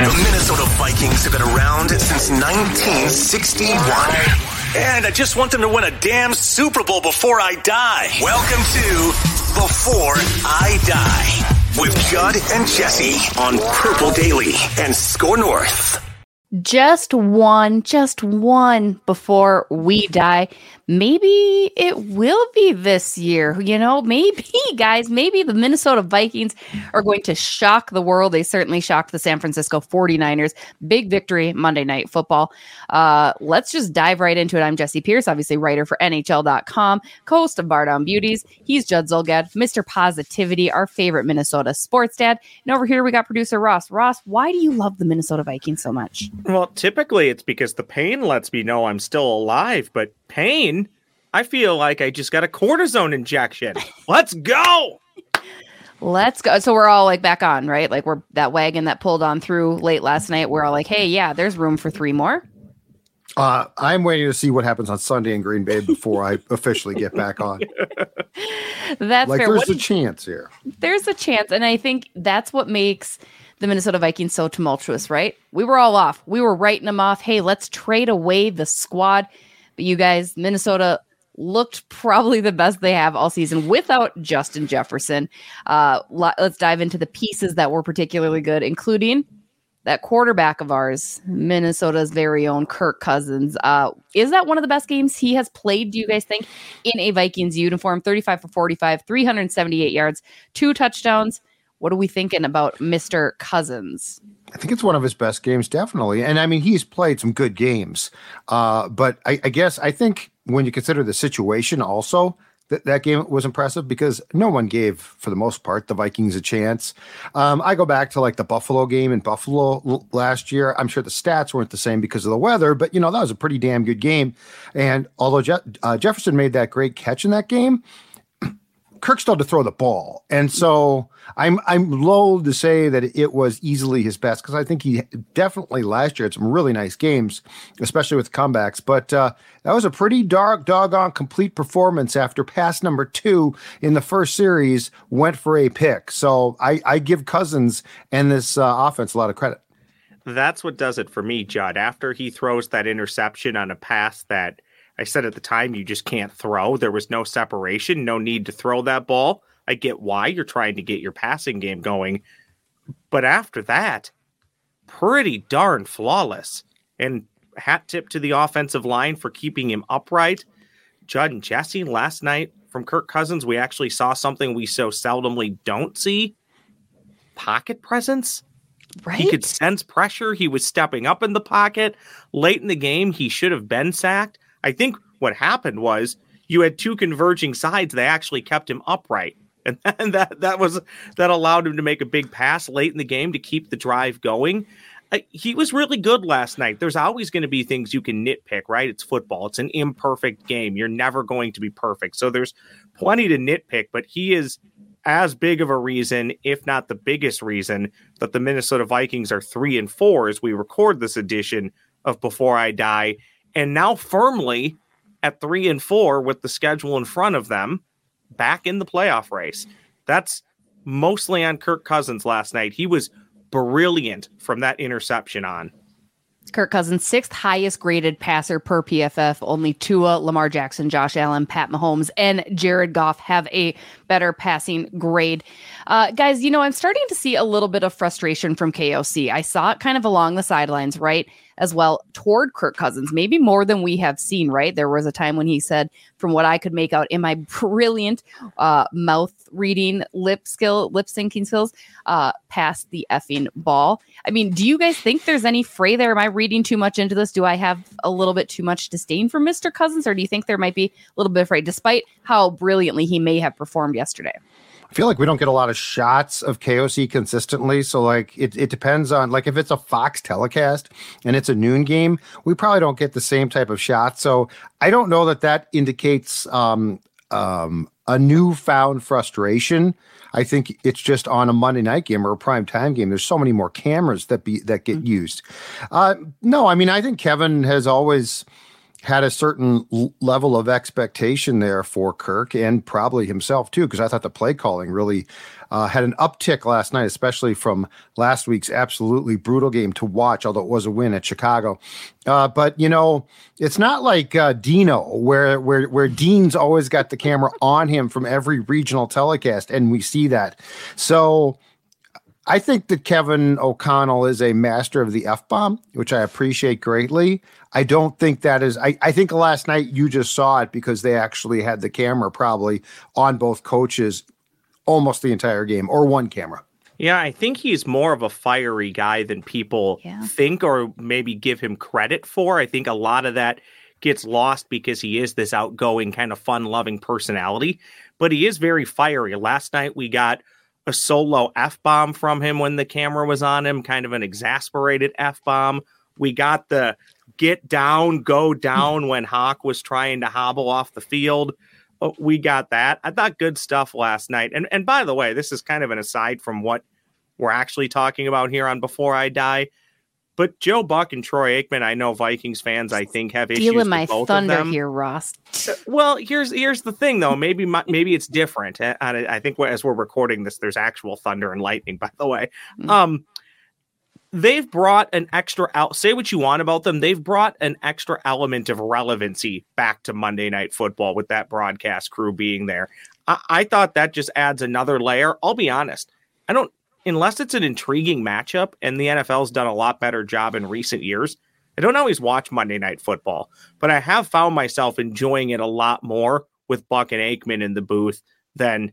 The Minnesota Vikings have been around since 1961. And I just want them to win a damn Super Bowl before I die. Welcome to Before I Die with Judd and Jesse on Purple Daily and Score North. Just one, just one before we die maybe it will be this year. You know, maybe, guys, maybe the Minnesota Vikings are going to shock the world. They certainly shocked the San Francisco 49ers. Big victory Monday Night Football. Uh, let's just dive right into it. I'm Jesse Pierce, obviously writer for NHL.com, co host of Bar Down Beauties. He's Judd Zulgad, Mr. Positivity, our favorite Minnesota sports dad. And over here we got producer Ross. Ross, why do you love the Minnesota Vikings so much? Well, typically it's because the pain lets me know I'm still alive, but pain, I feel like I just got a cortisone injection. Let's go. Let's go. So we're all like back on, right? Like we're that wagon that pulled on through late last night. We're all like, hey, yeah, there's room for three more. Uh, I'm waiting to see what happens on Sunday in Green Bay before I officially get back on. that's like fair. there's What a do chance here. there's a chance and i think that's what makes the minnesota vikings so tumultuous right we were all off we were writing them off hey let's trade away the squad but you guys minnesota looked probably the best they have all season without justin jefferson uh let's dive into the pieces that were particularly good including that quarterback of ours, Minnesota's very own Kirk Cousins. Uh, is that one of the best games he has played, do you guys think, in a Vikings uniform? 35 for 45, 378 yards, two touchdowns. What are we thinking about Mr. Cousins? I think it's one of his best games, definitely. And I mean, he's played some good games. Uh, but I, I guess I think when you consider the situation, also that that game was impressive because no one gave, for the most part, the Vikings a chance. Um, I go back to like the Buffalo game in Buffalo l- last year. I'm sure the stats weren't the same because of the weather, but you know that was a pretty damn good game. And although Je- uh, Jefferson made that great catch in that game, Kirk still to throw the ball, and so I'm I'm loath to say that it was easily his best because I think he definitely last year had some really nice games, especially with comebacks. But uh, that was a pretty dark, doggone complete performance after pass number two in the first series went for a pick. So I, I give Cousins and this uh, offense a lot of credit. That's what does it for me, Judd. After he throws that interception on a pass that I said at the time you just can't throw, there was no separation, no need to throw that ball. I get why you're trying to get your passing game going. But after that, pretty darn flawless. And hat tip to the offensive line for keeping him upright. Judd and Jesse last night from Kirk Cousins, we actually saw something we so seldomly don't see pocket presence. Right? He could sense pressure. He was stepping up in the pocket. Late in the game, he should have been sacked. I think what happened was you had two converging sides. They actually kept him upright. And, and that that was that allowed him to make a big pass late in the game to keep the drive going. Uh, he was really good last night. There's always going to be things you can nitpick, right? It's football. It's an imperfect game. You're never going to be perfect. So there's plenty to nitpick, but he is as big of a reason, if not the biggest reason, that the Minnesota Vikings are three and four as we record this edition of Before I Die, and now firmly at three and four with the schedule in front of them, back in the playoff race. That's mostly on Kirk Cousins last night. He was brilliant from that interception on. Kirk Cousins, sixth highest graded passer per PFF. Only Tua, Lamar Jackson, Josh Allen, Pat Mahomes, and Jared Goff have a better passing grade. Uh, guys, you know, I'm starting to see a little bit of frustration from KOC. I saw it kind of along the sidelines, right? As well toward Kirk Cousins, maybe more than we have seen, right? There was a time when he said, from what I could make out in my brilliant uh, mouth reading, lip skill, lip syncing skills, uh, pass the effing ball. I mean, do you guys think there's any fray there? Am I reading too much into this? Do I have a little bit too much disdain for Mr. Cousins, or do you think there might be a little bit of fray, despite how brilliantly he may have performed yesterday? I feel like we don't get a lot of shots of KOC consistently. So like it, it depends on like if it's a Fox telecast and it's a noon game, we probably don't get the same type of shot. So I don't know that that indicates um, um, a newfound frustration. I think it's just on a Monday night game or a prime time game. There's so many more cameras that be that get mm-hmm. used. Uh, no, I mean I think Kevin has always had a certain level of expectation there for Kirk and probably himself too, because I thought the play calling really uh, had an uptick last night, especially from last week's absolutely brutal game to watch, although it was a win at Chicago. Uh, but you know, it's not like uh, Dino, where where where Dean's always got the camera on him from every regional telecast, and we see that. So I think that Kevin O'Connell is a master of the F bomb, which I appreciate greatly. I don't think that is, I, I think last night you just saw it because they actually had the camera probably on both coaches almost the entire game or one camera. Yeah, I think he's more of a fiery guy than people yeah. think or maybe give him credit for. I think a lot of that gets lost because he is this outgoing, kind of fun loving personality, but he is very fiery. Last night we got a solo F bomb from him when the camera was on him, kind of an exasperated F bomb. We got the get down, go down when Hawk was trying to hobble off the field. Oh, we got that. I thought good stuff last night. And and by the way, this is kind of an aside from what we're actually talking about here on Before I Die. But Joe Buck and Troy Aikman, I know Vikings fans, I think have issues. Stealing my both thunder here, Ross. Uh, well, here's here's the thing though. Maybe my, maybe it's different. I, I think as we're recording this, there's actual thunder and lightning. By the way, mm. um, they've brought an extra out. Say what you want about them. They've brought an extra element of relevancy back to Monday Night Football with that broadcast crew being there. I, I thought that just adds another layer. I'll be honest. I don't unless it's an intriguing matchup, and the NFL's done a lot better job in recent years. I don't always watch Monday Night Football, but I have found myself enjoying it a lot more with Buck and Aikman in the booth than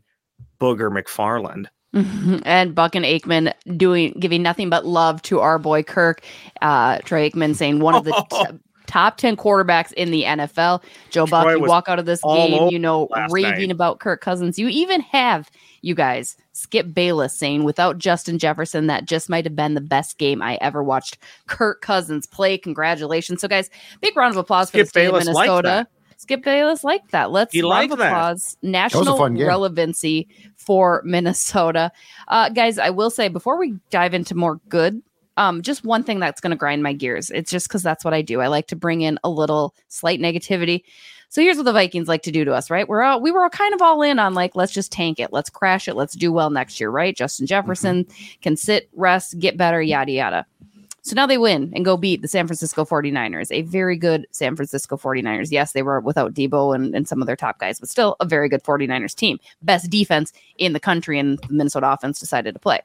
Booger McFarland. And Buck and Aikman doing giving nothing but love to our boy Kirk. Uh, Troy Aikman saying one of the t- top 10 quarterbacks in the NFL. Joe Buck, you walk out of this game, you know, raving night. about Kirk Cousins. You even have, you guys, Skip Bayless saying, without Justin Jefferson, that just might have been the best game I ever watched Kirk Cousins play. Congratulations. So, guys, big round of applause Skip for the state Bayless of Minnesota. Skip Bayless liked that. Let's he round of applause. That. National relevancy for Minnesota. Uh, guys, I will say before we dive into more good um, just one thing that's going to grind my gears. It's just because that's what I do. I like to bring in a little slight negativity. So here's what the Vikings like to do to us, right? We're all, we were all kind of all in on like, let's just tank it, let's crash it, let's do well next year, right? Justin Jefferson mm-hmm. can sit, rest, get better, yada yada. So now they win and go beat the San Francisco 49ers, a very good San Francisco 49ers. Yes, they were without Deebo and, and some of their top guys, but still a very good 49ers team. Best defense in the country, and the Minnesota offense decided to play.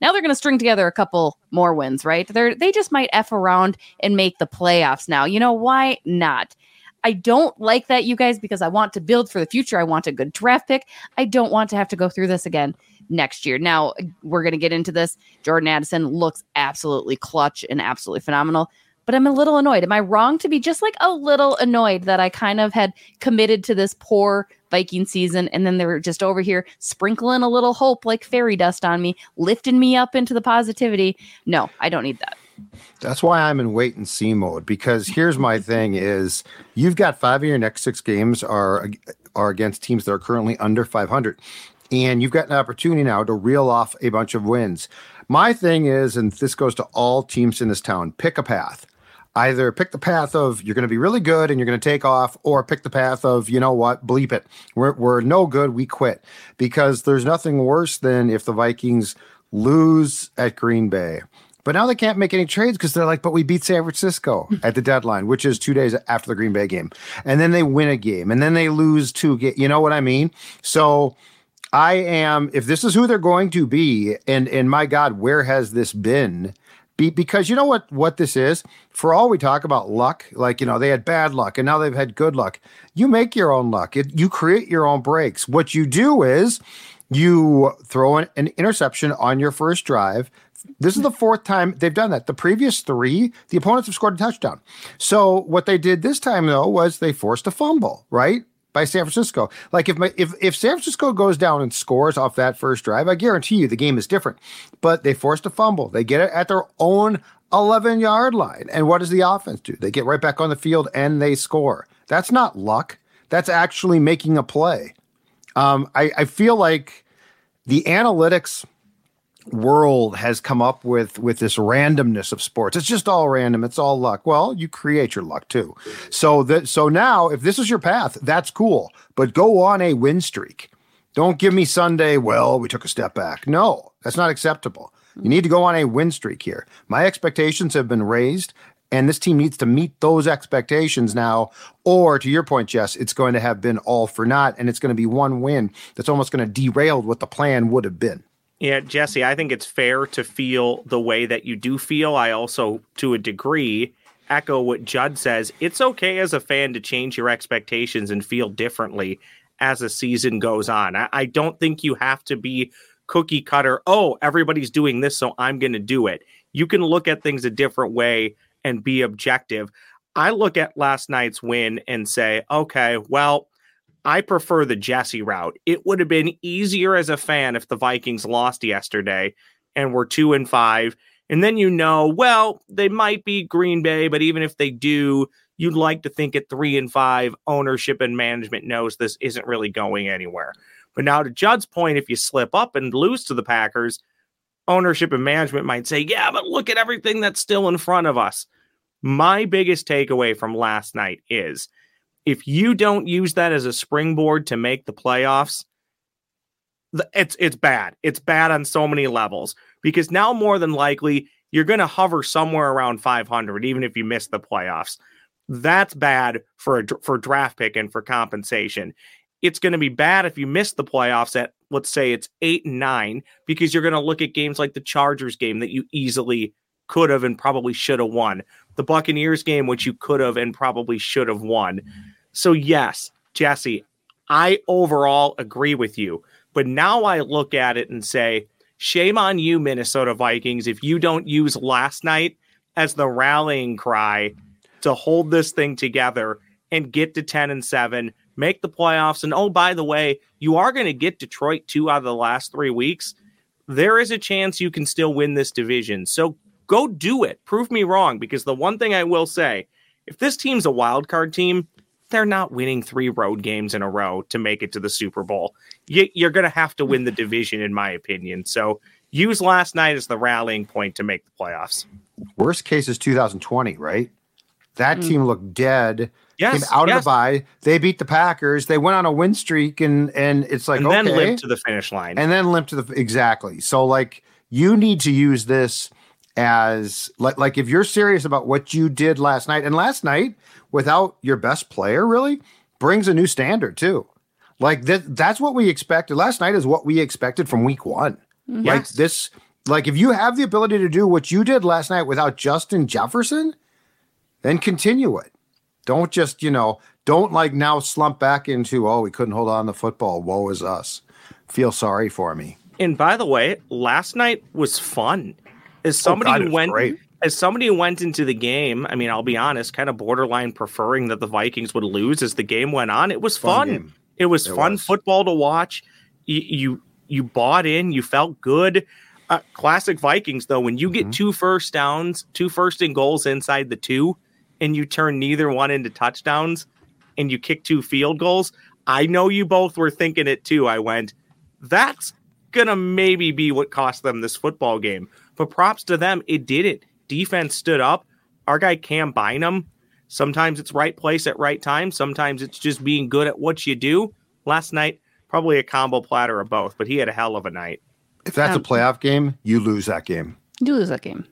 Now they're going to string together a couple more wins, right? They're they just might f around and make the playoffs now. You know why not? I don't like that, you guys, because I want to build for the future. I want a good draft pick. I don't want to have to go through this again next year. Now, we're going to get into this. Jordan Addison looks absolutely clutch and absolutely phenomenal, but I'm a little annoyed. Am I wrong to be just like a little annoyed that I kind of had committed to this poor Viking season. And then they're just over here sprinkling a little hope like fairy dust on me, lifting me up into the positivity. No, I don't need that. That's why I'm in wait and see mode because here's my thing is you've got five of your next six games are are against teams that are currently under 500 and you've got an opportunity now to reel off a bunch of wins. My thing is and this goes to all teams in this town, pick a path either pick the path of you're going to be really good and you're going to take off, or pick the path of, you know what, bleep it. We're, we're no good. We quit. Because there's nothing worse than if the Vikings lose at Green Bay. But now they can't make any trades because they're like, but we beat San Francisco at the deadline, which is two days after the Green Bay game. And then they win a game and then they lose two games. You know what I mean? So I am, if this is who they're going to be, and and my God, where has this been? Be, because you know what what this is for all we talk about luck like you know they had bad luck and now they've had good luck you make your own luck it, you create your own breaks what you do is you throw an, an interception on your first drive this is the fourth time they've done that the previous three the opponents have scored a touchdown so what they did this time though was they forced a fumble right by San Francisco. Like if my, if if San Francisco goes down and scores off that first drive, I guarantee you the game is different. But they forced a fumble. They get it at their own 11 yard line. And what does the offense do? They get right back on the field and they score. That's not luck. That's actually making a play. Um, I, I feel like the analytics world has come up with with this randomness of sports. It's just all random. It's all luck. Well, you create your luck too. So that so now if this is your path, that's cool. But go on a win streak. Don't give me Sunday, well, we took a step back. No, that's not acceptable. You need to go on a win streak here. My expectations have been raised and this team needs to meet those expectations now. Or to your point, Jess, it's going to have been all for naught, and it's going to be one win that's almost going to derail what the plan would have been. Yeah, Jesse, I think it's fair to feel the way that you do feel. I also, to a degree, echo what Judd says. It's okay as a fan to change your expectations and feel differently as a season goes on. I, I don't think you have to be cookie cutter. Oh, everybody's doing this, so I'm going to do it. You can look at things a different way and be objective. I look at last night's win and say, okay, well, I prefer the Jesse route. It would have been easier as a fan if the Vikings lost yesterday and were two and five. And then you know, well, they might be Green Bay, but even if they do, you'd like to think at three and five, ownership and management knows this isn't really going anywhere. But now, to Judd's point, if you slip up and lose to the Packers, ownership and management might say, yeah, but look at everything that's still in front of us. My biggest takeaway from last night is if you don't use that as a springboard to make the playoffs, it's it's bad. It's bad on so many levels because now more than likely you're going to hover somewhere around 500 even if you miss the playoffs. That's bad for a for draft pick and for compensation. It's going to be bad if you miss the playoffs at let's say it's 8 and 9 because you're going to look at games like the Chargers game that you easily could have and probably should have won. The Buccaneers game, which you could have and probably should have won. So, yes, Jesse, I overall agree with you. But now I look at it and say, shame on you, Minnesota Vikings, if you don't use last night as the rallying cry to hold this thing together and get to 10 and 7, make the playoffs. And oh, by the way, you are going to get Detroit two out of the last three weeks. There is a chance you can still win this division. So Go do it. Prove me wrong. Because the one thing I will say, if this team's a wild card team, they're not winning three road games in a row to make it to the Super Bowl. You, are going to have to win the division, in my opinion. So use last night as the rallying point to make the playoffs. Worst case is 2020, right? That mm. team looked dead. Yes, came out yes. of the bye. They beat the Packers. They went on a win streak, and and it's like and okay. then limped to the finish line, and then limped to the exactly. So like you need to use this as like like if you're serious about what you did last night and last night without your best player really brings a new standard too. Like that that's what we expected. Last night is what we expected from week one. Mm-hmm. like this like if you have the ability to do what you did last night without justin jefferson then continue it. Don't just you know don't like now slump back into oh we couldn't hold on the football. Woe is us. Feel sorry for me. And by the way last night was fun as somebody oh God, who went great. as somebody who went into the game, I mean, I'll be honest, kind of borderline preferring that the Vikings would lose as the game went on. It was fun. fun it was it fun was. football to watch. You, you you bought in, you felt good. Uh, classic Vikings though, when you get Mhm. two first downs, two first and goals inside the two, and you turn neither one into touchdowns, and you kick two field goals, I know you both were thinking it too. I went, that's gonna maybe be what cost them this football game. But props to them, it did it. Defense stood up. Our guy Cam Bynum. Sometimes it's right place at right time. Sometimes it's just being good at what you do. Last night, probably a combo platter of both, but he had a hell of a night. if that's Um, a playoff game you lose that game You lose that game.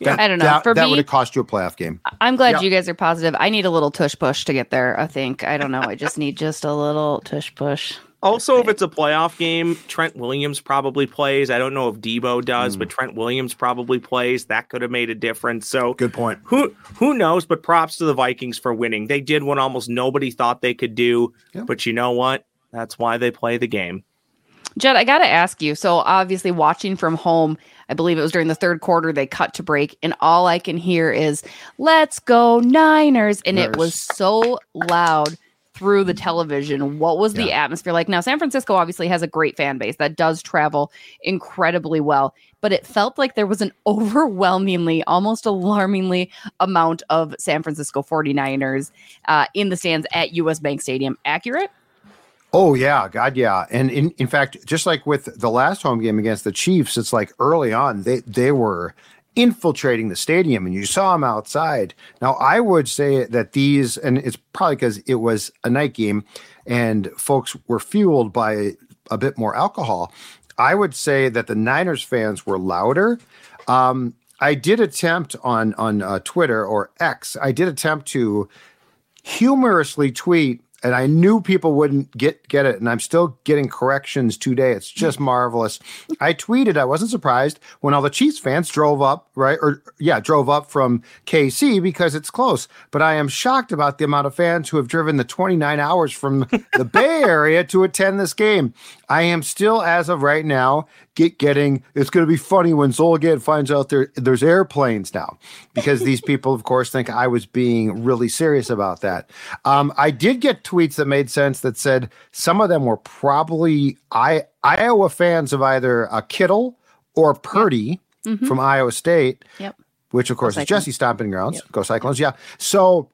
That- I don't know. that, For that me- would have cost you a playoff game I'm glad Yeah. you guys are positive. I need a little tush push to get there. I think. I don't know. I just need just a little tush push. Also, if it's a playoff game, Trent Williams probably plays. I don't know if Deebo does, but hmm. Trent Williams probably plays. That could have made a difference. So good point who who knows? But props to the Vikings for winning. They did what almost nobody thought they could do. Yeah. But you know what? That's why they play the game. Jed, I got to ask you. So, obviously, watching from home, I believe it was during the third quarter they cut to break, and all I can hear is "Let's go Niners," and it was so loud through the television, what was the atmosphere like? Now, San Francisco obviously has a great fan base that does travel incredibly well, but it felt like there was an overwhelmingly, almost alarmingly amount of San Francisco 49ers uh, in the stands at US Bank Stadium. Accurate? Oh yeah, God yeah. And in, in fact, just like with the last home game against the Chiefs, it's like early on they they were infiltrating the stadium and you saw them outside. Now I would say that these and it's probably because it was a night game and folks were fueled by a bit more alcohol. I would say that the Niners fans were louder. Um, I did attempt on on uh, Twitter or X. I did attempt to humorously tweet and I knew people wouldn't get get it, and I'm still getting corrections today. It's just hmm. marvelous. I tweeted, I wasn't surprised when all the Chiefs fans drove up, right? Or yeah, drove up from KC because it's close. But I am shocked about the amount of fans who have driven the 29 hours from the Bay Area to attend this game. I am still, as of right now, get getting. It's going to be funny when Zulgad finds out there there's airplanes now, because these people, of course, think I was being really serious about that. Um, I did get tweets that made sense that said some of them were probably I Iowa fans of either uh, Kittle or Purdy from Iowa State, Yep. which of course is. Jesse stomping grounds. Go Cyclones, yeah. So,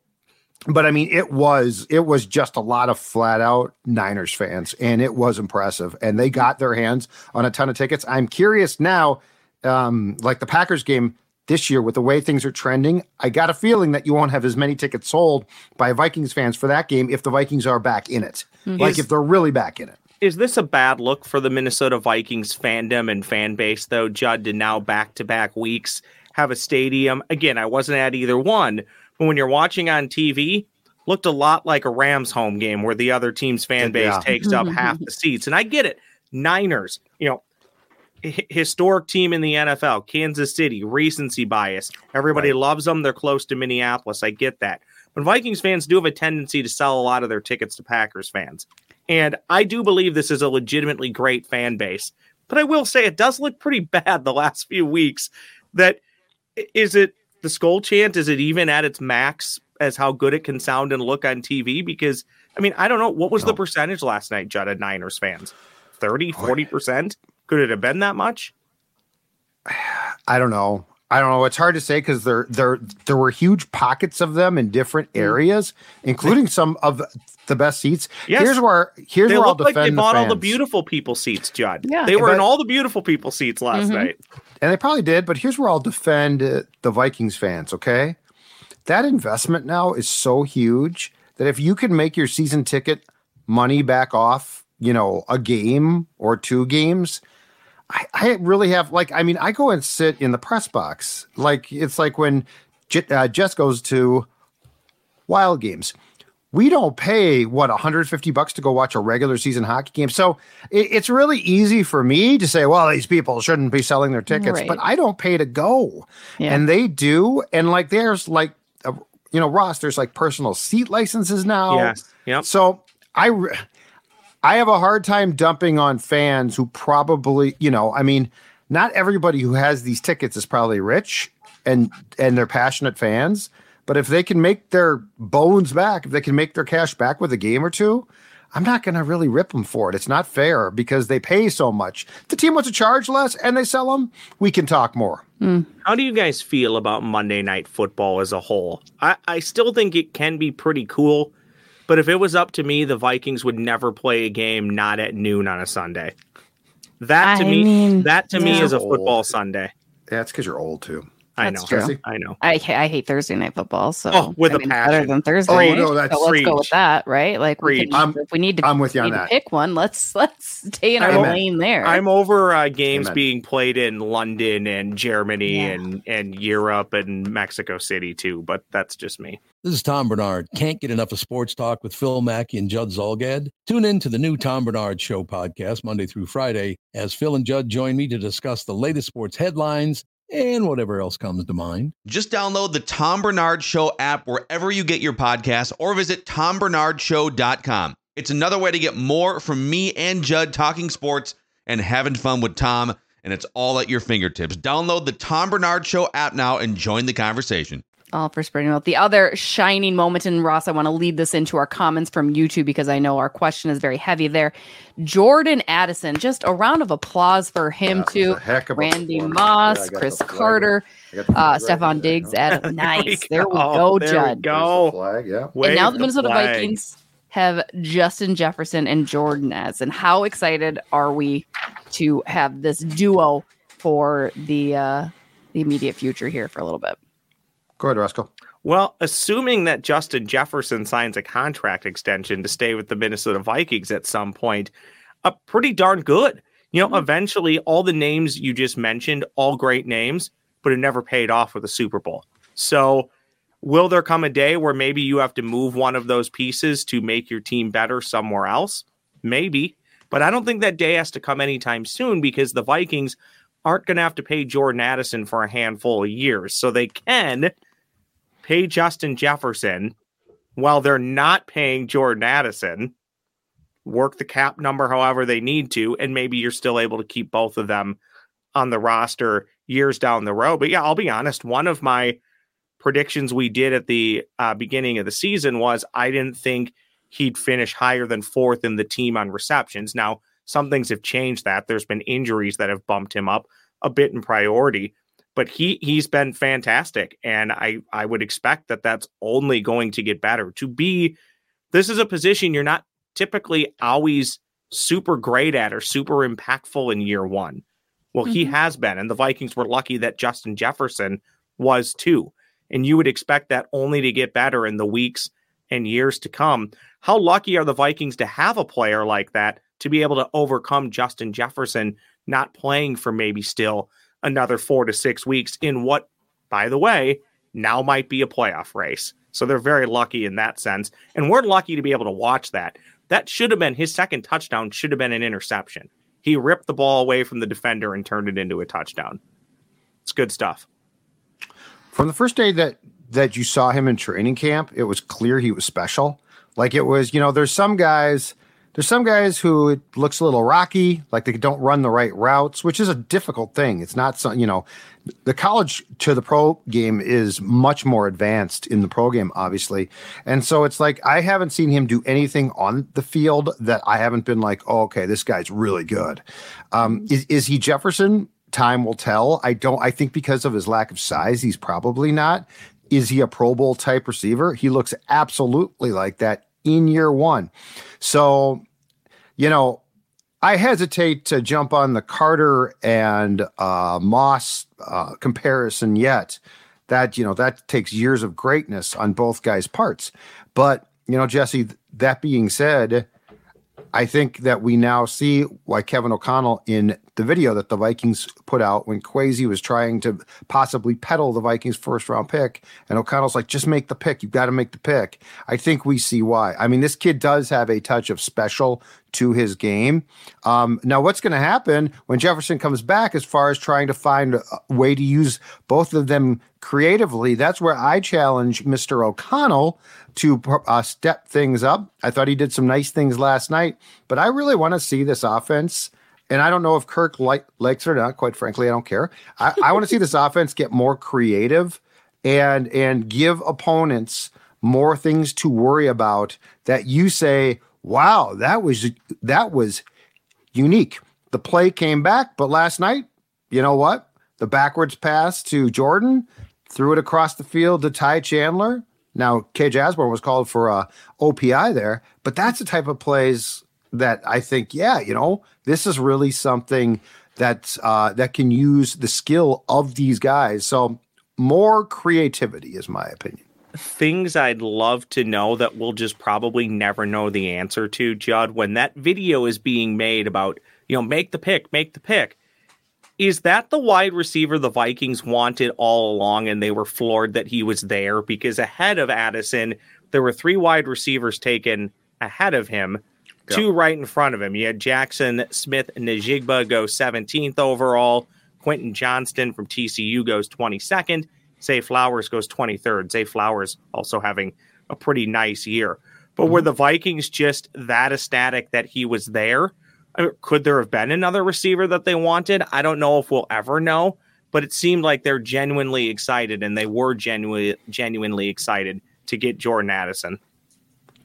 but I mean, it was it was just a lot of flat out Niners fans, and it was impressive. And they got their hands on a ton of tickets. I'm curious now, um, like the Packers game this year, with the way things are trending, I got a feeling that you won't have as many tickets sold by Vikings fans for that game if the Vikings are back in it, like if they're really back in it. Is this a bad look for the Minnesota Vikings fandom and fan base, though, Judd, to now back to back weeks have a stadium? Again, I wasn't at either one, but when you're watching on TV, looked a lot like a Rams home game where the other team's fan base Yeah. takes up mm-hmm. half the seats. And I get it. Niners, you know, hi- historic team in the NFL, Kansas City, recency bias. Everybody Right. loves them. They're close to Minneapolis. I get that. But Vikings fans do have a tendency to sell a lot of their tickets to Packers fans. And I do believe this is a legitimately great fan base. But I will say it does look pretty bad the last few weeks. That is it the skull chant? Is it even at its max as how good it can sound and look on TV? Because I mean, I don't know. What was the percentage last night, Judd, of Niners fans? 30, 40%? Could it have been that much? I don't know. I don't know. It's hard to say because there there there were huge pockets of them in different Hmm. areas, including some of the best seats. Yes. Here's where here's They where I'll look like defend they the bought all the beautiful people seats, Judd. Yeah. They were in all the beautiful people seats last Mhm. night. and they probably did. But here's where I'll defend uh, the Vikings fans. Okay, that investment now is so huge that if you can make your season ticket money back off, you know, a game or two games. I, I really have like I mean I go and sit in the press box like it's like when J- uh, Jess goes to Wild Games. We don't pay what 150 bucks to go watch a regular season hockey game. So it, it's really easy for me to say, well, these people shouldn't be selling their tickets, Right. but I don't pay to go, Yeah. and they do. And like there's like, uh, you know, Ross, there's like personal seat licenses now. Yes. Yep. So I, re- I have a hard time dumping on fans who probably, you know, I mean, not everybody who has these tickets is probably rich and and they're passionate fans. But if they can make their bones back, if they can make their cash back with a game or two, I'm not going to really rip them for it. It's not fair because they pay so much. If the team wants to charge less and they sell them, we can talk more. Hmm. How do you guys feel about Monday Night Football as a whole? I, I still think it can be pretty cool, but if it was up to me, the Vikings would never play a game not at noon on a Sunday. That to I me, mean, that to me is a football Sunday. Yeah, that's because you're old too. I know. true. I know. I, I hate Thursday night football. So Oh, with I a mean, better than Thursday. Oh, night. no, that's so let's go with that, right? Like we can, I'm- if we need to, I'm with you on that. pick one. Let's let's stay in our Amen. lane there. I'm over uh, games Amen. being played in London and Germany Yeah. and, and Europe and Mexico City too, but that's just me. This is Tom Barnard. Can't get enough of sports talk with Phil Mackey and Judd Zulgad? Tune in to the new Tom Barnard Show podcast Monday through Friday as Phil and Judd join me to discuss the latest sports headlines and whatever else comes to mind. Just download the Tom Barnard Show app wherever you get your podcasts or visit tombarnardshow.com. It's another way to get more from me and Judd talking sports and having fun with Tom, and it's all at your fingertips. Download the Tom Barnard Show app now and join the conversation. All for spreading out. The other shining moment, and Ross, I want to lead this into our comments from YouTube because I know our question is very heavy there. Jordan Addison, just a round of applause for him Yeah, too. heck of Randy performance. Moss, Yeah, Cris Carter, I uh, flag right Stefon there, Diggs. yeah. Adam, nice. There we go. go, There we Judd. go. The flag, yeah. And now the the Minnesota flag. Vikings have Justin Jefferson and Jordan Addison. How excited are we to have this duo for the uh, the immediate future here for a little bit? Go ahead, Roscoe. Well, assuming that Justin Jefferson signs a contract extension to stay with the Minnesota Vikings at some point, a pretty darn good. You know, mm-hmm. eventually, all the names you just mentioned, all great names, but it never paid off with a Super Bowl. So, will there come a day where maybe you have to move one of those pieces to make your team better somewhere else? Maybe. But I don't think that day has to come anytime soon because the Vikings aren't going to have to pay Jordan Addison for a handful of years. So they can pay Justin Jefferson while they're not paying Jordan Addison, work the cap number however they need to, and maybe you're still able to keep both of them on the roster years down the road. But yeah, I'll be honest, one of my predictions we did at the uh, beginning of the season was I didn't think he'd finish higher than fourth in the team on receptions. Now, some things have changed that. There's been injuries that have bumped him up a bit in priority but he he's been fantastic. And i i would expect that that's only going to get better. To be this is a position you're not typically always super great at or super impactful in year one. Well he Mhm. has been and the vikings were lucky that justin jefferson was too. And you would expect that only to get better in the weeks and years to come. How lucky are the vikings to have a player like that to be able to overcome justin jefferson not playing for maybe still another four to six weeks in what, by the way, now might be a playoff race. So they're very lucky in that sense. And we're lucky to be able to watch that. That should have been his second touchdown, should have been an interception. He ripped the ball away from the defender and turned it into a touchdown. It's good stuff. From the first day that that you saw him in training camp, it was clear he was special. Like it was, you know, there's some guys, there's some guys who it looks a little rocky, like they don't run the right routes, which is a difficult thing. It's not some, you know, the college to the pro game is much more advanced in the pro game, obviously. And so it's like I haven't seen him do anything on the field that I haven't been like, oh, okay, this guy's really good. Um, is, is he Jefferson? Time will tell. I don't, I think because of his lack of size, he's probably not. Is he a Pro Bowl type receiver? He looks absolutely like that in year one. So, you know, I hesitate to jump on the Carter and uh, Moss uh, comparison yet. That you know that takes years of greatness on both guys' parts. But you know, Jesse. That being said, I think that we now see why Kevin O'Connell in the video that the Vikings put out when Kwesi was trying to possibly peddle the Vikings first round pick, and O'Connell's like, just make the pick. You've got to make the pick. I think we see why. I mean, this kid does have a touch of special to his game. Um, now, what's going to happen when Jefferson comes back, as far as trying to find a way to use both of them creatively? That's where I challenge Mr. O'Connell to uh, step things up. I thought he did some nice things last night, but I really want to see this offense. And I don't know if Kirk like, likes it or not. Quite frankly, I don't care. I, I want to see this offense get more creative and and give opponents more things to worry about that you say, "Wow, that was that was unique." The play came back, but last night, you know what? The backwards pass to Jordan, threw it across the field to Ty Chandler. Now, KJ Osborn was called for a OPI there, but that's the type of plays that I think, yeah, you know, this is really something that uh, that can use the skill of these guys. So more creativity is my opinion. Things I'd love to know that we'll just probably never know the answer to, Judd, when that video is being made about, you know, make the pick, make the pick. Is that the wide receiver the Vikings wanted all along and they were floored that he was there? Because ahead of Addison, there were three wide receivers taken ahead of him, Yeah. two right in front of him. You had Jaxon Smith-Njigba go 17th overall, Quentin Johnston from TCU goes 22nd, Zay Flowers goes 23rd. Zay Flowers also having a pretty nice year. But were mm-hmm. the Vikings just that ecstatic that he was there? I mean, could there have been another receiver that they wanted? I don't know if we'll ever know. but it seemed like they're genuinely excited, and they were genuinely genuinely excited to get Jordan Addison.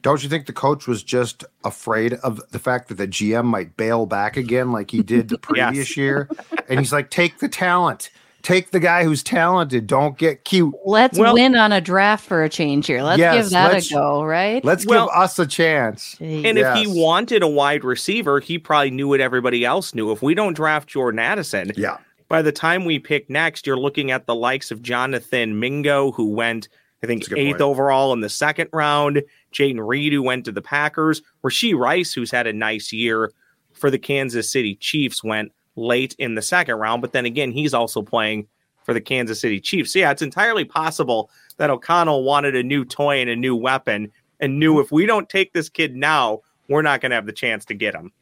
Don't you think the coach was just afraid of the fact that the GM might bail back again like he did the previous yes. year? And he's like, take the talent. Take the guy who's talented. Don't get cute. Let's well, win on a draft for a change here. Let's yes, give that a go, right? Let's well, give us a chance. And yes. if he wanted a wide receiver, he probably knew what everybody else knew. If we don't draft Jordan Addison, yeah. by the time we pick next, you're looking at the likes of Jonathan Mingo, who went, I think, eighth point. overall in the second round. Jayden Reed, who went to the Packers. Rashee Rice, who's had a nice year for the Kansas City Chiefs, went late in the second round. But then again, he's also playing for the Kansas City Chiefs. So yeah, it's entirely possible that O'Connell wanted a new toy and a new weapon and knew if we don't take this kid now, we're not going to have the chance to get him.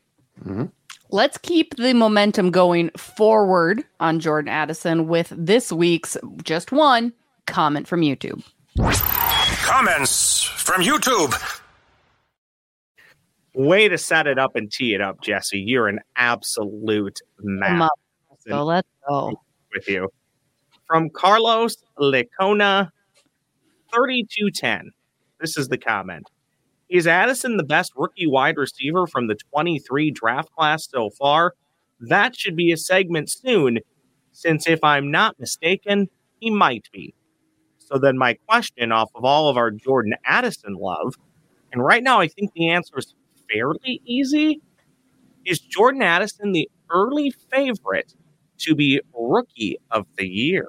Mm-hmm. Let's keep the momentum going forward on Jordan Addison with this week's just one comment from YouTube. Comments from YouTube. Way to set it up and tee it up, Jesse. You're an absolute man. So let's go. With you. From Carlos Lecona, 3210. This is the comment. Is Addison the best rookie wide receiver from the 23 draft class so far? That should be a segment soon, since if I'm not mistaken, he might be. So then, my question off of all of our Jordan Addison love, and right now I think the answer is fairly easy. Is Jordan Addison the early favorite to be rookie of the year?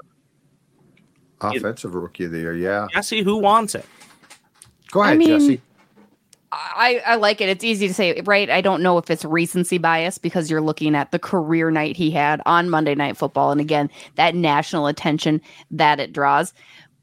Offensive rookie of the year, yeah. Jesse, who wants it? Go ahead, I mean, Jesse. I, I like it. It's easy to say, right? I don't know if it's recency bias because you're looking at the career night he had on Monday Night Football. And again, that national attention that it draws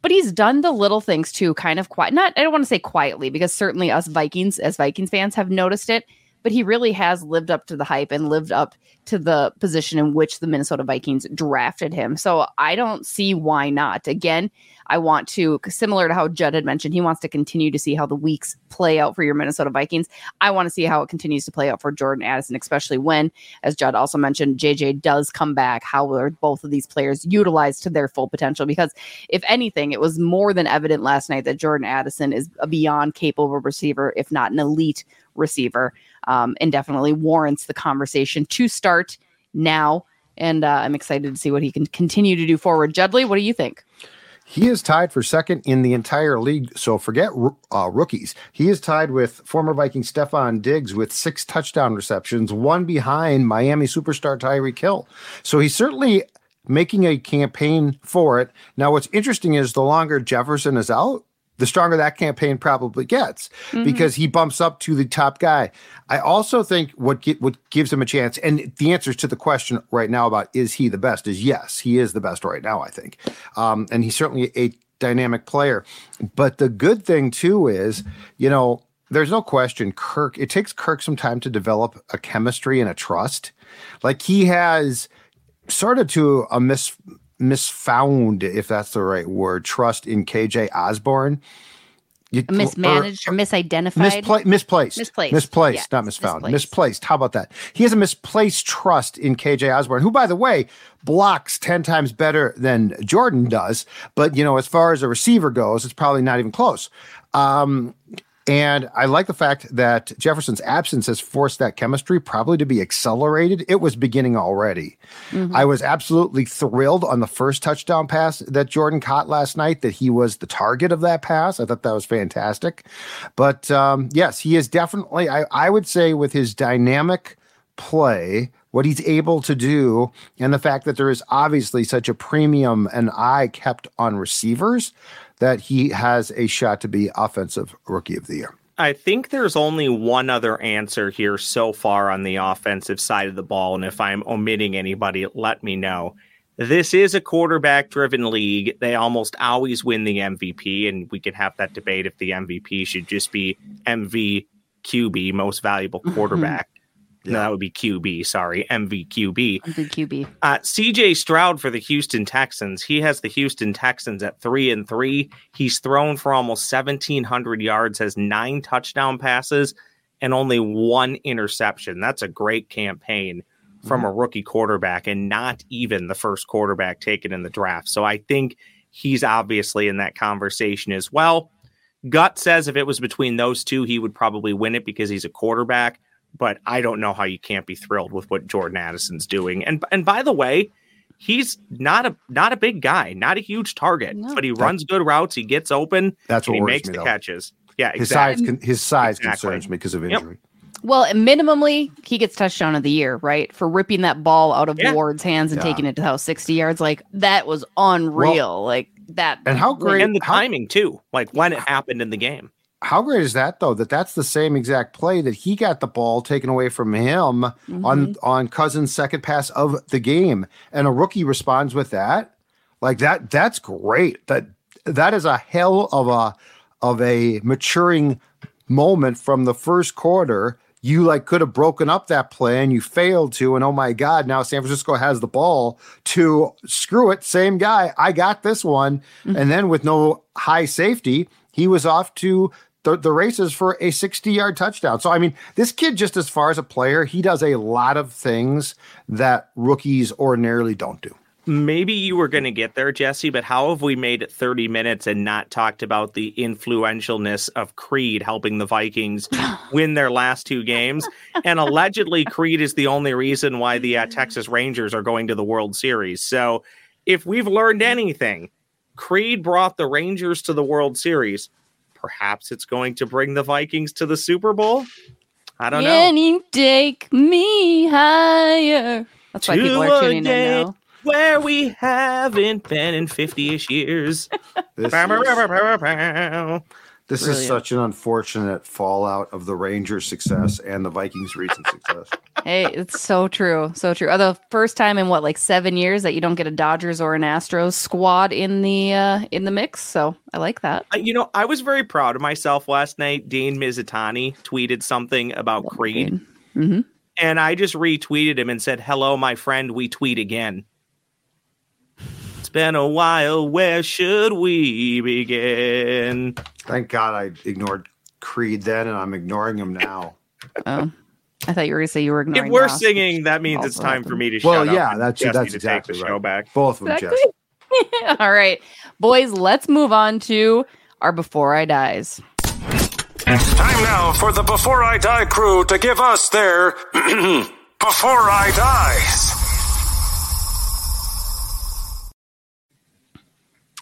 but he's done the little things too, kind of quiet. Not, I don't want to say quietly, because certainly us Vikings, as Vikings fans, have noticed it. But he really has lived up to the hype and lived up to the position in which the Minnesota Vikings drafted him. So I don't see why not. Again, I want to, similar to how Judd had mentioned, he wants to continue to see how the weeks play out for your Minnesota Vikings. I want to see how it continues to play out for Jordan Addison, especially when, as Judd also mentioned, JJ does come back. How are both of these players utilized to their full potential? Because if anything, it was more than evident last night that Jordan Addison is a beyond capable receiver, if not an elite receiver, um, and definitely warrants the conversation to start now. And uh, I'm excited to see what he can continue to do forward. Judley, what do you think? He is tied for second in the entire league. So forget uh, rookies. He is tied with former Viking Stefon Diggs with six touchdown receptions, one behind Miami superstar Tyreek Hill. So he's certainly making a campaign for it. Now, what's interesting is the longer Jefferson is out, the stronger that campaign probably gets mm-hmm. because he bumps up to the top guy. I also think what get, what gives him a chance, and the answers to the question right now about is he the best is yes, he is the best right now. I think, um, and he's certainly a dynamic player. But the good thing too is, you know, there's no question Kirk. It takes Kirk some time to develop a chemistry and a trust. Like he has sort of to a mis misfound, if that's the right word, trust in KJ Osborn. You, mismanaged or, or misidentified, mispla- misplaced, misplaced, misplaced, not misfound, misplaced. misplaced. How about that? He has a misplaced trust in KJ Osborn, who, by the way, blocks ten times better than Jordan does. But you know, as far as a receiver goes, it's probably not even close. Um, and I like the fact that Jefferson's absence has forced that chemistry probably to be accelerated. It was beginning already. Mm-hmm. I was absolutely thrilled on the first touchdown pass that Jordan caught last night that he was the target of that pass. I thought that was fantastic. But um, yes, he is definitely, I, I would say, with his dynamic play, what he's able to do, and the fact that there is obviously such a premium and eye kept on receivers that he has a shot to be offensive rookie of the year. I think there's only one other answer here so far on the offensive side of the ball. And if I'm omitting anybody, let me know. This is a quarterback driven league. They almost always win the MVP. And we could have that debate if the MVP should just be MVQB, most valuable mm-hmm. quarterback. Yeah. No, that would be QB. Sorry, MVQB. MVQB. Uh, CJ Stroud for the Houston Texans. He has the Houston Texans at three and three. He's thrown for almost seventeen hundred yards, has nine touchdown passes, and only one interception. That's a great campaign from a rookie quarterback and not even the first quarterback taken in the draft. So I think he's obviously in that conversation as well. Gut says if it was between those two, he would probably win it because he's a quarterback. But I don't know how you can't be thrilled with what Jordan Addison's doing. And and by the way, he's not a not a big guy, not a huge target, No. but he runs good routes. He gets open. That's what he worries makes me, the though. catches. Yeah, His exactly. size, con- his size Exactly. concerns me because of Yep. injury. Well, minimally, he gets touchdown of the year, right? For ripping that ball out of Yeah. Ward's hands and Yeah. taking it to how 60 yards. Like that was unreal. like that. And how great- and the how- timing too, like when it happened in the game. How great is that though? That that's the same exact play that he got the ball taken away from him Mm-hmm. on on Cousins' second pass of the game, and a rookie responds with that. Like that, that's great. That that is a hell of a of a maturing moment from the first quarter. You like could have broken up that play and you failed to, and oh my god, now San Francisco has the ball to screw it. Same guy, I got this one, and then with no high safety, he was off to the, the races for a 60 yard touchdown. So, I mean, this kid, just as far as a player, he does a lot of things that rookies ordinarily don't do. Maybe you were going to get there, Jesse, but how have we made it 30 minutes and not talked about the influentialness of Creed helping the Vikings win their last two games? And allegedly, Creed is the only reason why the uh, Texas Rangers are going to the World Series. So, if we've learned anything, Creed brought the Rangers to the World Series. Perhaps it's going to bring the Vikings to the Super Bowl. I don't know. Can you take me higher? That's why To people are tuning in now. Where we haven't been in 50 ish years. This, Bow, bow, is, Brilliant. such an unfortunate fallout of the Rangers' success and the Vikings' recent success. Hey, it's so true. So true. The first time in what, like seven years that you don't get a Dodgers or an Astros squad in the uh in the mix. So I like that. Uh, You know, I was very proud of myself last night. Dean Mizutani tweeted something about Creed, hmm and I just retweeted him and said, Hello, my friend, we tweet again. It's been a while. Where should we begin? Thank God I ignored Creed then, and I'm ignoring him now. Oh, I thought you were going to say you were ignoring. If we're Ross, singing, that means it's also time for me to Well, shut yeah, and that's Jesse that's exactly take the right. show back. Both of them, Exactly. Jess. All right, boys, let's move on to our Before I Dies. Time now for the Before I Die crew to give us their Before I Dies. Do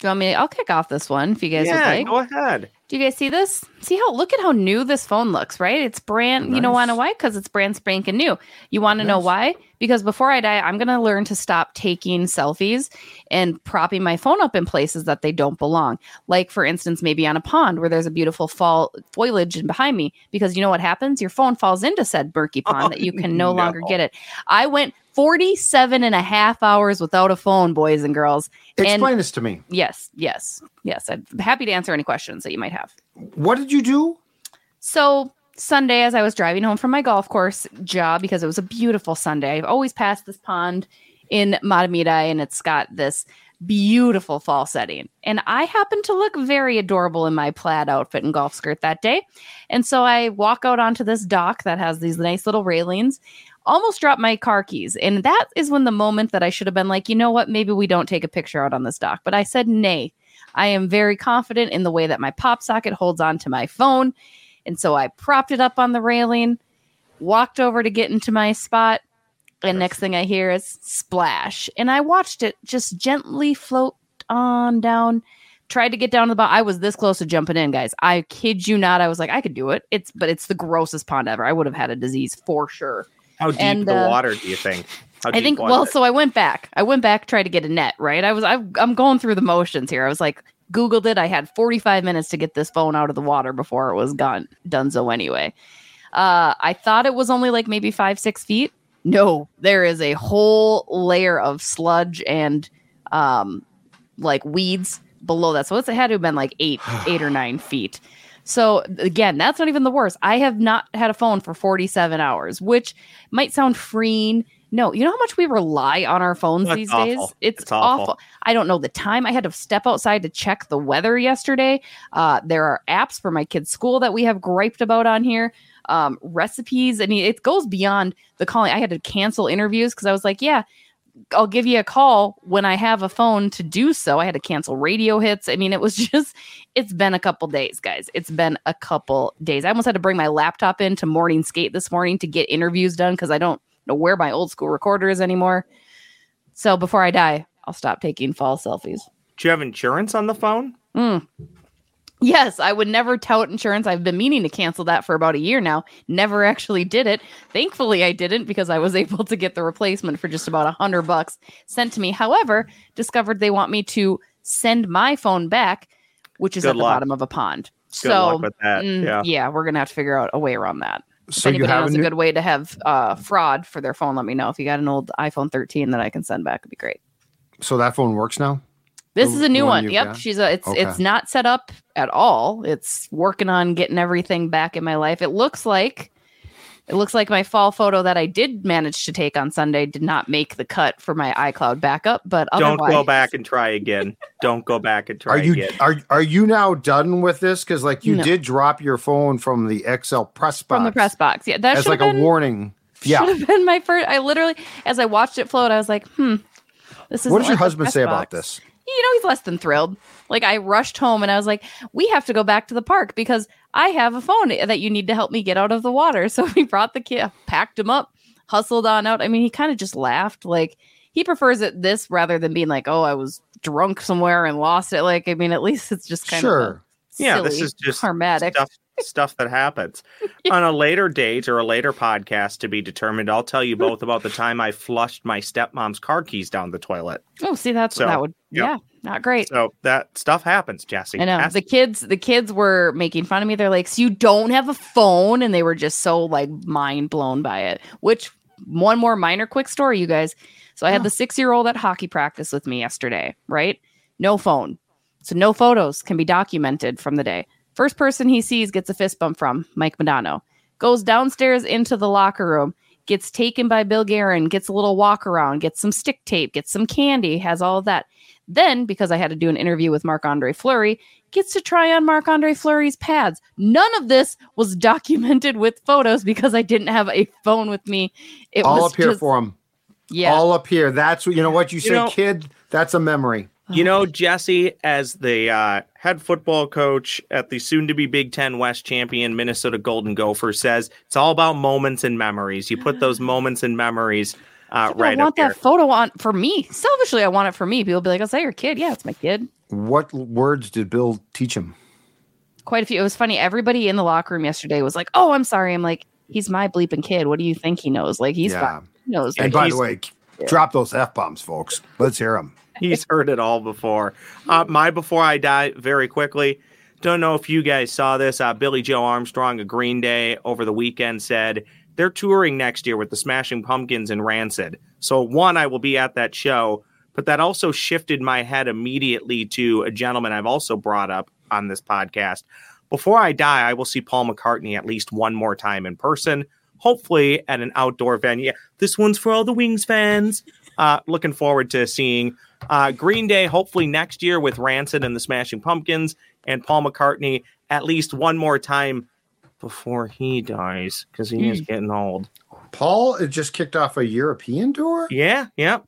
you want me? I'll kick off this one if you guys would Yeah, like. go ahead. Do you guys see this? See how look at how new this phone looks, right? It's brand. You know want to know why? Because it's brand spanking new. You want to know why? Because before I die, I'm gonna learn to stop taking selfies and propping my phone up in places that they don't belong. Like for instance, maybe on a pond where there's a beautiful fall foliage in behind me. Because you know what happens? Your phone falls into said murky pond Oh, that you can no, longer get it. I went 47 and a half hours without a phone, boys and girls. And- Explain this to me. Yes, yes, yes. I'm happy to answer any questions that you might have. What did you do? So Sunday, as I was driving home from my golf course job, because it was a beautiful Sunday, I've always passed this pond in Matamida, and it's got this beautiful fall setting. And I happened to look very adorable in my plaid outfit and golf skirt that day. And so I walk out onto this dock that has these nice little railings. Almost dropped my car keys. And that is when the moment that I should have been like, you know what, maybe we don't take a picture out on this dock. But I said, nay. I am very confident in the way that my pop socket holds onto my phone. And so I propped it up on the railing, walked over to get into my spot, and next thing I hear is splash. And I watched it just gently float on down. Tried to get down to the bottom. I was this close to jumping in, guys. I kid you not. I was like, I could do it. It's but it's the grossest pond ever. I would have had a disease for sure. How deep And, the uh, water do you think? How I think well, it? so I went back. I went back, tried to get a net, right? I was I, I'm going through the motions here. I was like, Googled it. I had 45 minutes to get this phone out of the water before it was gone. Dunzo anyway. Uh, I thought it was only like maybe five, six feet. No, there is a whole layer of sludge and um like weeds below that. So it's it had to have been like eight, eight or nine feet. So again, that's not even the worst. I have not had a phone for 47 hours, which might sound freeing. No, you know how much we rely on our phones That's these awful. days? It's, It's awful. awful. I don't know the time. I had to step outside to check the weather yesterday. Uh, there are apps for my kids' school that we have griped about on here. um, recipes. I mean, it goes beyond the calling. I had to cancel interviews because I was like, yeah, I'll give you a call when I have a phone to do so. I had to cancel radio hits. I mean, it was just, it's been a couple days, guys. It's been a couple days. I almost had to bring my laptop in to morning skate this morning to get interviews done because I don't know where my old school recorder is anymore. So before I die, I'll stop taking fall selfies. Do you have insurance on the phone? Mm. Yes, I would never tout insurance. I've been meaning to cancel that for about a year now. Never actually did it. Thankfully, I didn't because I was able to get the replacement for just about a hundred bucks sent to me. However, discovered they want me to send my phone back, which is Good at the bottom of a pond. Good so, luck with that. mm, yeah. we're gonna have to figure out a way around that. If So you anybody have a knows a, new, good way to have uh, fraud for their phone, let me know. If you got an old iPhone 13 that I can send back, it'd be great. so that phone works now. This The- is a new one one. Yep, got? she's a. It's Okay. it's not set up at all. It's working on getting everything back in my life. It looks like it looks like my fall photo that I did manage to take on Sunday did not make the cut for my iCloud backup. But Don't otherwise, go back and try again. Don't go back and try Are you again. are are you now done with this? Because like you No. did drop your phone from the XL press box from the press box. Yeah, that's like have a been, warning. should Yeah. have been my first. I literally, as I watched it float, I was like, hmm. This is What does your husband say about this? You know he's less than thrilled. Like i rushed home and i was like we have to go back to the park because i have a phone that you need to help me get out of the water. So we brought the kid packed him up hustled on out. I mean he kind of just laughed. Like he prefers it this rather than being like oh i was drunk somewhere and lost it. Like i mean at least it's just kind of Sure. a yeah, this is just karmatic stuff stuff that happens on a later date or a later podcast to be determined. I'll tell you both about the time I flushed my stepmom's car keys down the toilet. oh see that's So, that would yep. yeah not great So that stuff happens, Jesse. I know the kids. The kids were making fun of me. They're like, "So you don't have a phone?" And they were just so like mind blown by it. Which one more minor quick story, you guys. So I had the six year old at hockey practice with me yesterday. Right, no phone, so no photos can be documented from the day. First person he sees gets a fist bump from Mike Modano. Goes downstairs into the locker room. Gets taken by Bill Guerin. Gets a little walk around. Gets some stick tape. Gets some candy. Has all of that. Then, because I had to do an interview with Marc Andre Fleury, gets to try on Marc Andre Fleury's pads. None of this was documented with photos because I didn't have a phone with me. It All was up here just, for him. yeah. All up here. That's what you know. What you You say, know- kid? That's a memory. You know, Jesse, as the uh, head football coach at the soon to be Big Ten West champion Minnesota Golden Gophers, says it's all about moments and memories. You put those moments and memories uh, Yeah, right I want there. that photo on for me. Selfishly, I want it for me. People be like, "Oh, is that your kid?" Yeah, it's my kid. What words did Bill teach him? Quite a few. It was funny. Everybody in the locker room yesterday was like, "Oh, I'm sorry." I'm like, "He's my bleeping kid. What do you think he knows? Like, he's Yeah. fine. He knows." And Like, by the way, drop those f bombs, folks. Let's hear them. He's heard it all before. Uh, my before I die, very quickly. Don't know if you guys saw this. Uh, Billie Joe Armstrong of Green Day over the weekend said they're touring next year with the Smashing Pumpkins and Rancid. So one, I will be at that show, but that also shifted my head immediately to a gentleman I've also brought up on this podcast. Before I die, I will see Paul McCartney at least one more time in person, hopefully at an outdoor venue. This one's for all the Wings fans. Uh, looking forward to seeing uh, Green Day hopefully next year with Rancid and the Smashing Pumpkins and Paul McCartney at least one more time before he dies because he is getting old. Paul just kicked off a European tour. Yeah, yeah.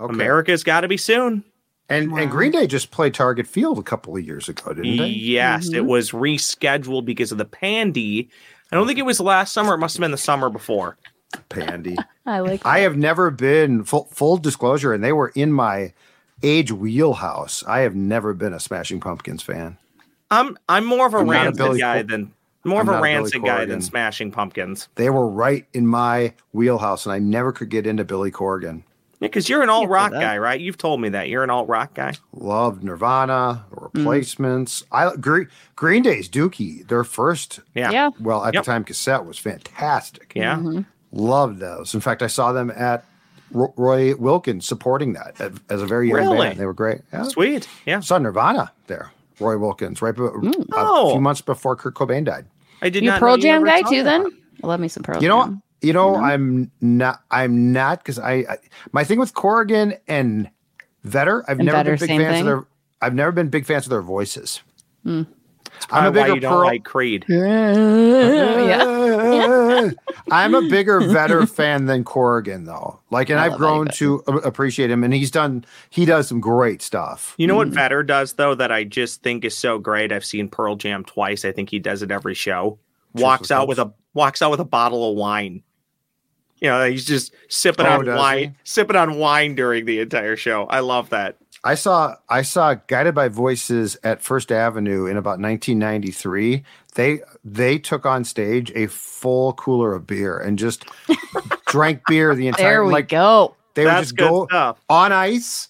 Okay. America's got to be soon. and and Green Day just played Target Field a couple of years ago, didn't they? Yes, it was rescheduled because of the pandy. I don't think it was last summer. It must have been the summer before. Pandy. I like. I have never been full, full disclosure, and they were in my age wheelhouse. I have never been a Smashing Pumpkins fan. I'm I'm more of a I'm not a rancid Billy guy Cor- than more I'm of not a a rancid guy than Smashing Pumpkins. They were right in my wheelhouse, and I never could get into Billy Corgan. Because you're an alt rock guy, right? You've told me that you're an alt rock guy. Loved Nirvana, Mm. replacements. I Green, Green Day's Dookie, their first, Yeah. Yeah. well at Yep. the time cassette was fantastic. Yeah. Mm-hmm. Loved those. In fact, I saw them at Roy Wilkins supporting that as- as a very young Really? band. They were great. Yeah. Sweet. Yeah. Saw Nirvana there. Roy Wilkins, right be- mm. a Oh. few months before Kurt Cobain died. I did You not Pearl Jam ever guy too? Then I love me some Pearl You know, Jam. you know, I'm not. I'm not because I, I. My thing with Corgan and Vedder, I've And never Vedder, been big fans thing? of their. I've never been big fans of their voices. Hmm. I'm a Probably why bigger you don't Pearl. like Creed. yeah. I'm a bigger Vedder fan than Corgan, though. Like, and I I've grown to a- appreciate him, and he's done. He does some great stuff. You know Mm. what Vedder does though that I just think is so great. I've seen Pearl Jam twice. I think he does it every show. Walks out with a walks out with a bottle of wine. You know, he's just sipping Oh, on wine, he? sipping on wine during the entire show. I love that. I saw I saw Guided by Voices at First Avenue in about 1993. They they took on stage a full cooler of beer and just drank beer the entire There we like go. they would That's just good go stuff. on ice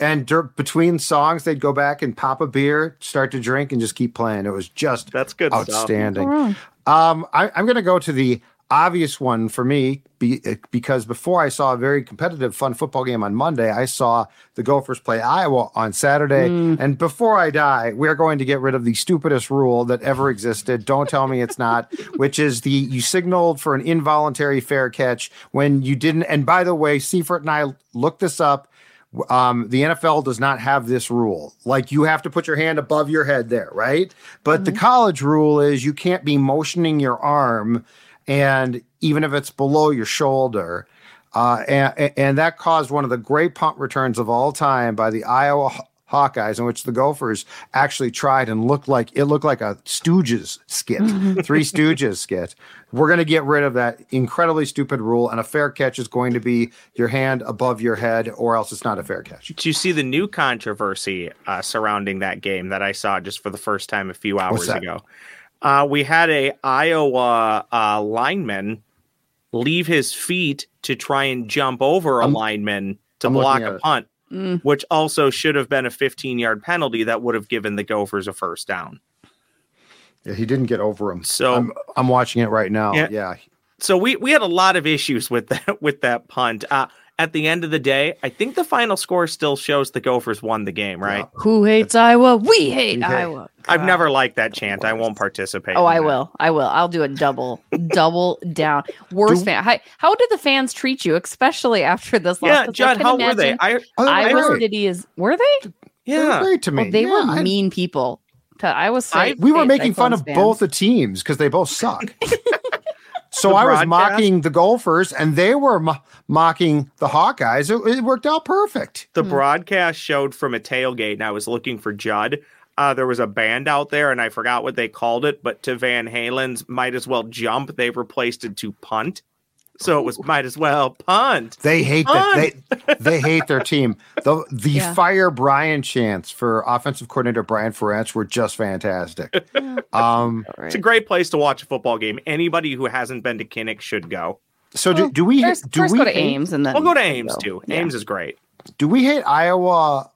and dur- between songs they'd go back and pop a beer, start to drink and just keep playing. It was just That's good outstanding. wrong. Um, I, I'm going to go to the obvious one for me be, uh, because before I saw a very competitive, fun football game on Monday, I saw the Gophers play Iowa on Saturday. And before I die, we're going to get rid of the stupidest rule that ever existed. Don't tell me it's not, which is the you signaled for an involuntary fair catch when you didn't. And by the way, Seifert and I looked this up. Um, the NFL does not have this rule. Like you have to put your hand above your head there, right? But the college rule is you can't be motioning your arm, and even if it's below your shoulder. Uh, and, and that caused one of the great punt returns of all time by the Iowa Hawkeyes, in which the Gophers actually tried and looked like it looked like a Stooges skit, Three Stooges skit. We're going to get rid of that incredibly stupid rule, and a fair catch is going to be your hand above your head, or else it's not a fair catch. Do you see the new controversy uh, surrounding that game that I saw just for the first time a few hours ago? Uh, we had a Iowa uh, lineman leave his feet to try and jump over a I'm- lineman to I'm block a punt, Mm. which also should have been a 15 yard penalty that would have given the Gophers a first down. Yeah, he didn't get over him. So- I'm, I'm watching it right now. Yeah. Yeah. So we we had a lot of issues with that with that punt. Uh, at the end of the day, I think the final score still shows the Gophers won the game, right? Who hates Iowa? We hate We hate- Iowa. I've never liked that chant. I won't participate. Oh, I that. will. I will. I'll do a double, double down. Worst Do- fan. How, how did the fans treat you, especially after this loss? Yeah, 'Cause I Judd, how were they? imagine I they were Iowa great. City is. Were they? They were yeah. great to me. Well, they Yeah, were I- mean people. To Iowa State. we were making fun of Cyclones both the teams because they both suck. so I was mocking the Gophers, and they were mo- mocking the Hawkeyes. It, it worked out perfect. The broadcast showed from a tailgate, and I was looking for Judd. Uh, there was a band out there, and I forgot what they called it, but to Van Halen's "Might as well jump," they replaced it to punt. So it was "Might as well punt." They hate that. They they hate their team. The the Yeah. fire Brian chants for offensive coordinator Brian Ferentz were just fantastic. Um, It's a great place to watch a football game. Anybody who hasn't been to Kinnick should go. so do, do we First, do first we go to hate, Ames and then We'll go to Ames go. too. Yeah. Ames is great. do we hate Iowa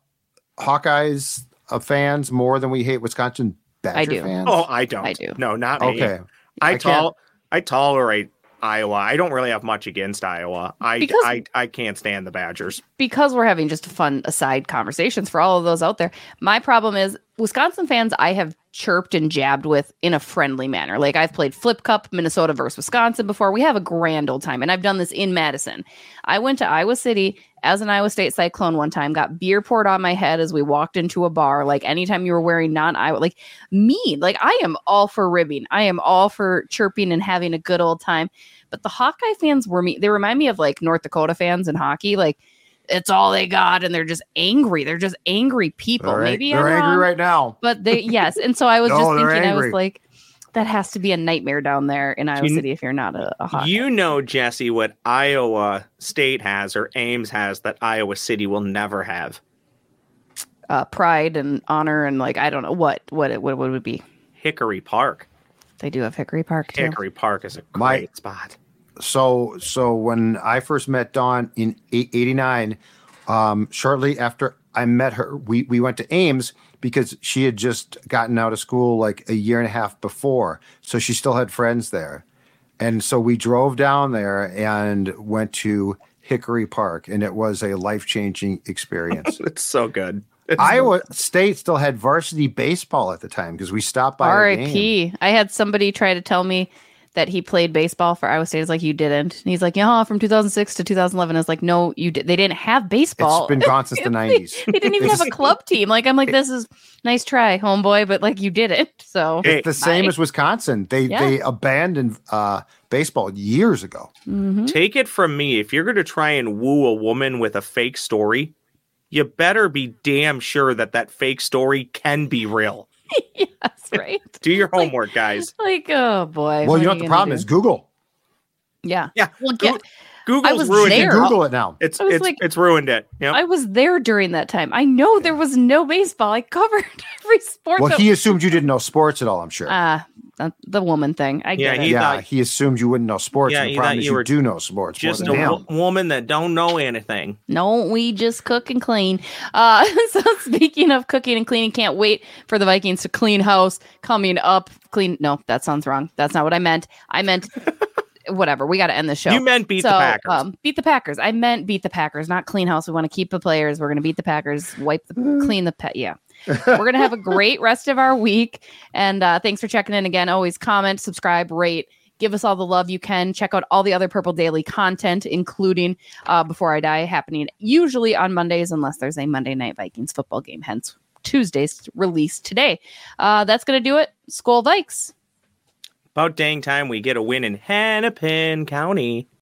Hawkeyes uh, fans more than we hate Wisconsin Badger do. fans? Oh, I don't. I do. No, not me. okay. I, I can't- tol- I tolerate Iowa. I don't really have much against Iowa. I Because- I, I can't stand the Badgers. because we're having just fun aside conversations for all of those out there. My problem is Wisconsin fans I have chirped and jabbed with in a friendly manner. Like I've played Flip Cup Minnesota versus Wisconsin before. We have a grand old time and I've done this in Madison. I went to Iowa City as an Iowa State Cyclone one time, got beer poured on my head as we walked into a bar. Like anytime you were wearing non Iowa, like me, like I am all for ribbing. I am all for chirping and having a good old time. But the Hawkeye fans were me. They remind me of like North Dakota fans in hockey. Like it's all they got, and they're just angry. They're just angry people. All right. Maybe they're I'm angry wrong, right now. but they yes. And so I was No, just they're thinking, I was like, that has to be a nightmare down there in Iowa You- City if you're not a, a Hawkeye. You know, Jesse, what Iowa State has or Ames has that Iowa City will never have. uh, pride and honor and like I don't know what what it what would it be. Hickory Park. They do have Hickory Park too. Hickory Park is a great My- spot. So so when I first met Dawn in '89, um, shortly after I met her, we we went to Ames because she had just gotten out of school like a year and a half before, so she still had friends there, and so we drove down there and went to Hickory Park, and it was a life changing experience. It's so good. It's- Iowa State still had varsity baseball at the time because we stopped by. a game. R.I.P. I had somebody try to tell me that he played baseball for Iowa State. Is like you didn't. And he's like, yeah, from 2006 to 2011. I was like, no, you did. They didn't have baseball. It's been gone since the 90s. They didn't even have a club team. Like I'm like, this is nice try, homeboy, but like you didn't. So It's the same I- as Wisconsin. They Yeah. they abandoned uh, baseball years ago. Mhm. Take it from me, if you're going to try and woo a woman with a fake story, you better be damn sure that that fake story can be real. yes, right. Do your homework, guys. Like, oh boy. Well, you know what the problem do? is? Google. Yeah. Yeah. Well, Goo- get, Google's was ruined there. it. Google it now. It's it's like- it's ruined it. Yep. I was there during that time. I know there was no baseball. I covered every sport. Well, that- he assumed you didn't know sports at all. I'm sure. Ah, that- the woman thing. I Yeah, get he it. yeah, thought- he assumed you wouldn't know sports. Yeah, and he the problem thought is you you, were do know sports Just a more than wo- him. woman that don't know anything. No, we just cook and clean. Uh, so speaking of cooking and cleaning, can't wait for the Vikings to clean house coming up. Clean. No, that sounds wrong. That's not what I meant. I meant whatever. We got to end the show. You meant beat the So, Packers. Um, beat the Packers. I meant beat the Packers, not clean house. We want to keep the players. We're going to beat the Packers, wipe the, clean the pet. Yeah. We're going to have a great rest of our week. And uh, thanks for checking in again. Always comment, subscribe, rate. Give us all the love you can. Check out all the other Purple Daily content, including uh, Before I Die, happening usually on Mondays, unless there's a Monday Night Vikings football game. Hence, Tuesday's release today. Uh, that's going to do it. Skull Vikes. About dang time we get a win in Hennepin County.